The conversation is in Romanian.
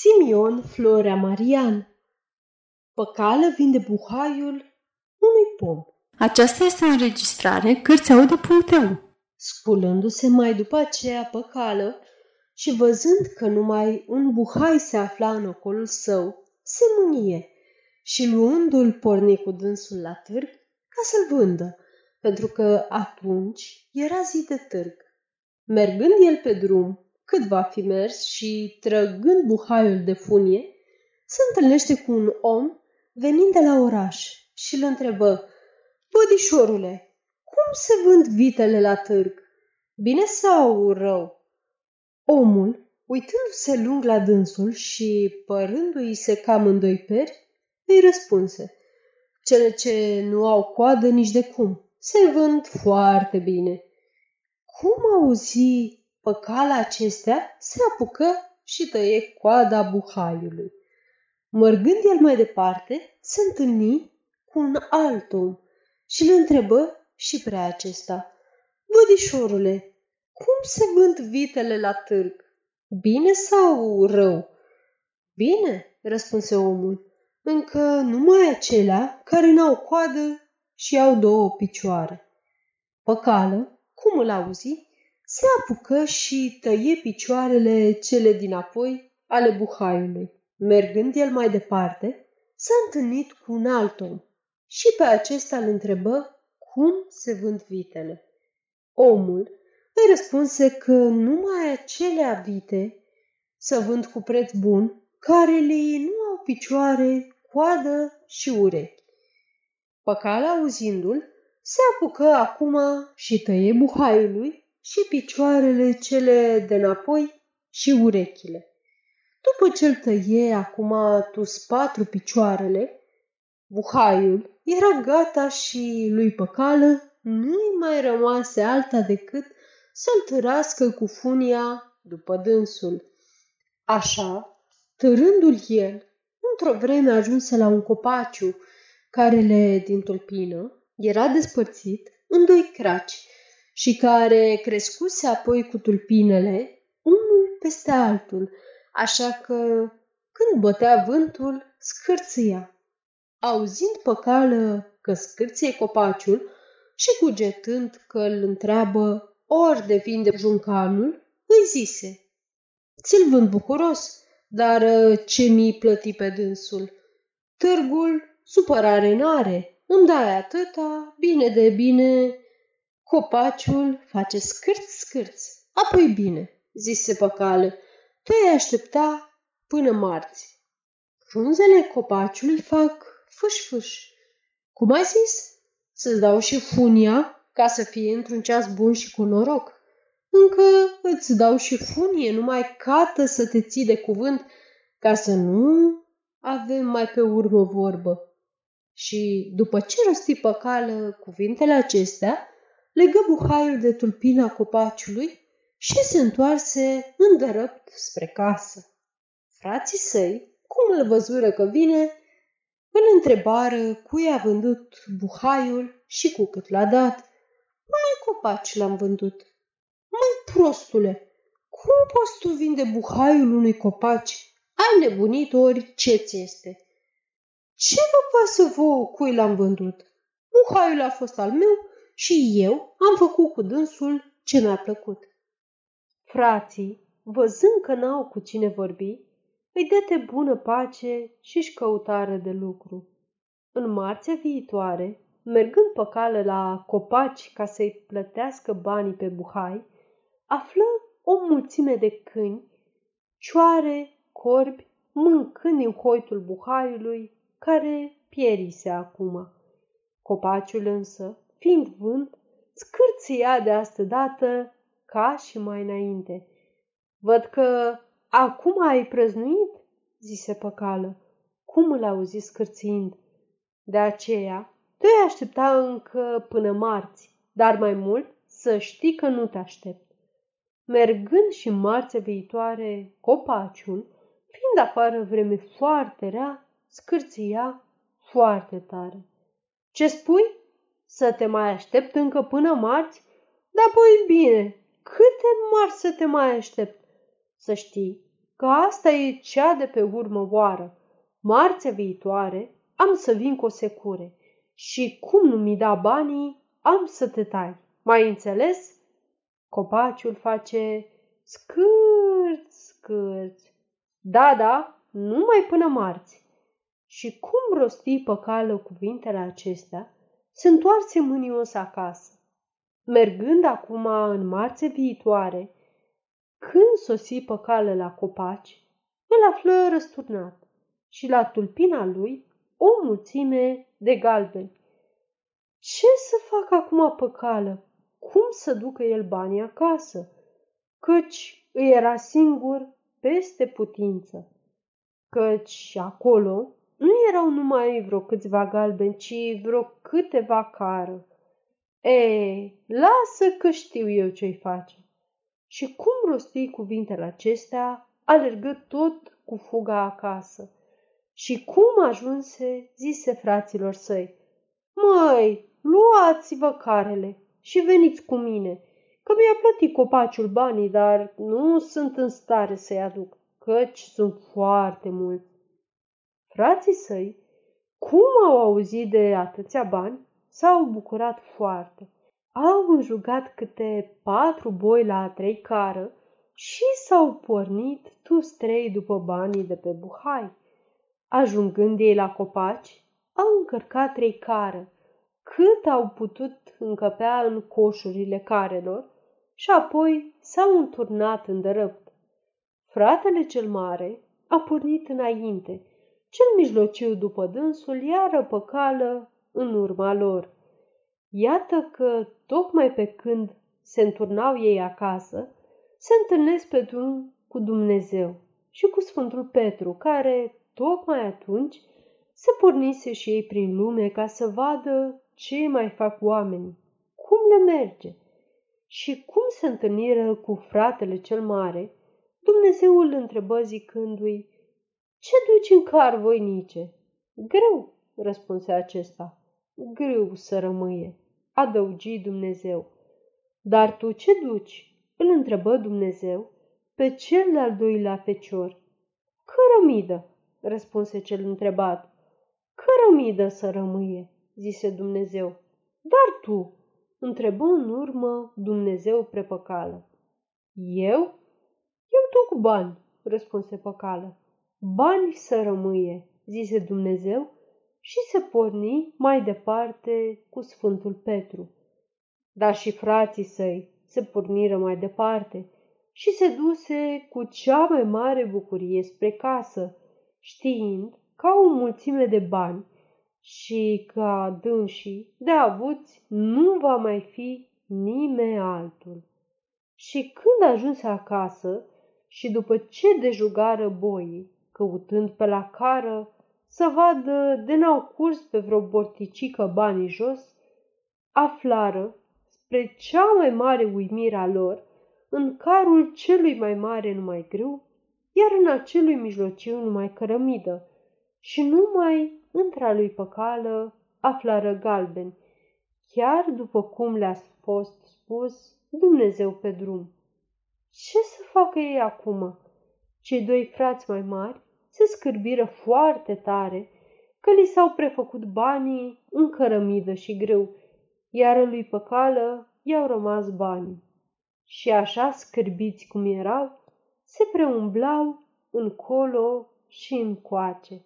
Simion Florea Marian Păcală vinde buhaiul unui pom. Aceasta este o înregistrare Cărțiaude.eu Sculându-se mai după aceea păcală și văzând că numai un buhai se afla în ocolul său, se mânie și luându-l porni cu dânsul la târg ca să-l vândă, pentru că atunci era zi de târg. Mergând el pe drum, cât va fi mers și trăgând buhaiul de funie, se întâlnește cu un om venind de la oraș și îl întrebă, Bădișorule, cum se vând vitele la târg? Bine sau rău? Omul, uitându-se lung la dânsul și părându-i se cam în doi peri, îi răspunse, cele ce nu au coadă nici de cum, se vând foarte bine. Cum auzi păcala acestea, se apucă și tăie coada buhaiului. Mărgând el mai departe, se întâlni cu un alt om și îl întrebă și prea acesta. Vădișorule, cum se vând vitele la târg? Bine sau rău? Bine, răspunse omul, încă numai acelea care n-au coadă și au două picioare. Păcală, cum îl auzi, se apucă și tăie picioarele cele din apoi ale buhaiului. Mergând el mai departe, s-a întâlnit cu un alt om și pe acesta îl întrebă cum se vând vitele. Omul îi răspunse că numai acelea vite să vând cu preț bun, care le nu au picioare, coadă și urechi. Păcala, auzindu-l, se apucă acum și tăie buhaiului și picioarele cele de înapoi și urechile. După ce îl tăie acum tus patru picioarele, buhaiul era gata și lui Păcală nu-i mai rămase alta decât să-l târască cu funia după dânsul. Așa, târându-l el, într-o vreme ajunse la un copaciu care le din tulpină era despărțit în doi craci și care crescuse apoi cu tulpinele, unul peste altul, așa că când bătea vântul, scârțâia. Auzind păcală că scârție copaciul și cugetând că îl întreabă ori de vinde juncanul, îi zise, Ți-l vând bucuros, dar uh, ce mi plăti pe dânsul? Târgul supărare n-are, îmi dai atâta, bine de bine, Copaciul face scârț, scârț. Apoi bine, zise păcală, tu ai aștepta până marți. Frunzele copaciului fac fâș-fâș. Cum ai zis? Să-ți dau și funia ca să fie într-un ceas bun și cu noroc. Încă îți dau și funie, numai cată să te ții de cuvânt, ca să nu avem mai pe urmă vorbă. Și după ce rosti păcală cuvintele acestea, legă buhaiul de tulpina copaciului și se întoarse îndărăpt spre casă. Frații săi, cum îl văzură că vine, îl întrebară cui a vândut buhaiul și cu cât l-a dat. Unui copaci l-am vândut. Măi, prostule, cum poți tu vinde buhaiul unui copaci? Ai nebunit ori ce ți este? Ce vă pasă vouă cui l-am vândut? Buhaiul a fost al meu și eu am făcut cu dânsul ce mi-a plăcut. Frații, văzând că n-au cu cine vorbi, îi dete bună pace și-și căutară de lucru. În marțea viitoare, mergând pe cale la copaci ca să-i plătească banii pe buhai, află o mulțime de câini, cioare, corbi, mâncând din hoitul buhaiului, care pierise acum. Copaciul însă fiind vânt, scârția de astă dată ca și mai înainte. Văd că acum ai prăznuit, zise păcală. Cum îl auzi scârțind? De aceea, tu ai aștepta încă până marți, dar mai mult să știi că nu te aștept. Mergând și marțea viitoare, copaciul, fiind afară vreme foarte rea, scârția foarte tare. Ce spui? Să te mai aștept încă până marți? Da, păi bine, câte marți să te mai aștept? Să știi că asta e cea de pe urmă oară. Marțea viitoare am să vin cu o secure și cum nu mi da banii, am să te tai. Mai înțeles? Copaciul face scârt, scârt. Da, da, numai până marți. Și cum rosti păcală cuvintele acestea, se întoarse mânios acasă. Mergând acum în marțe viitoare, când sosi păcală la copaci, îl află răsturnat și la tulpina lui o mulțime de galbeni. Ce să facă acum păcală? Cum să ducă el banii acasă? Căci îi era singur peste putință. Căci acolo nu erau numai vreo câțiva galbeni, ci vreo câteva cară. Ei, lasă că știu eu ce-i face. Și cum rosti cuvintele acestea, alergă tot cu fuga acasă. Și cum ajunse, zise fraților săi, Măi, luați-vă carele și veniți cu mine, că mi-a plătit copaciul banii, dar nu sunt în stare să-i aduc, căci sunt foarte mulți. Frații săi, cum au auzit de atâția bani, s-au bucurat foarte. Au înjugat câte patru boi la trei cară și s-au pornit toți trei după banii de pe buhai. Ajungând ei la copaci, au încărcat trei cară, cât au putut încăpea în coșurile carelor și apoi s-au înturnat în dărăpt. Fratele cel mare a pornit înainte, cel mijlociu după dânsul iară pe cală în urma lor. Iată că, tocmai pe când se înturnau ei acasă, se întâlnesc pe drum cu Dumnezeu și cu Sfântul Petru, care, tocmai atunci, se pornise și ei prin lume ca să vadă ce mai fac oamenii, cum le merge. Și cum se întâlniră cu fratele cel mare, Dumnezeu îl întrebă zicându-i, Ce duci în car, voinice? Greu, răspunse acesta. Greu să rămâie, adăugi Dumnezeu. Dar tu ce duci? Îl întrebă Dumnezeu pe cel de-al doilea fecior. Cărămidă, răspunse cel întrebat. Cărămidă să rămâie, zise Dumnezeu. Dar tu, întrebă în urmă Dumnezeu prepăcală. Eu? Eu duc bani, răspunse păcală. Bani să rămâie, zise Dumnezeu și se porni mai departe cu Sfântul Petru. Dar și frații săi se porniră mai departe și se duse cu cea mai mare bucurie spre casă, știind ca o mulțime de bani și ca dânsii de avuți nu va mai fi nimeni altul. Și când ajunse acasă și după ce dejugară boii, căutând pe la cară să vadă de n-au curs pe vreo borticică banii jos, aflară, spre cea mai mare uimire a lor, în carul celui mai mare numai grâu, iar în acelui mijlociu numai cărămidă, și numai între lui păcală aflară galbeni, chiar după cum le-a fost spus Dumnezeu pe drum. Ce să facă ei acum? Cei doi frați mai mari se scârbiră foarte tare că li s-au prefăcut banii în cărămidă și greu, iar lui păcală i-au rămas banii. Și așa scârbiți cum erau, se preumblau încolo și încoace.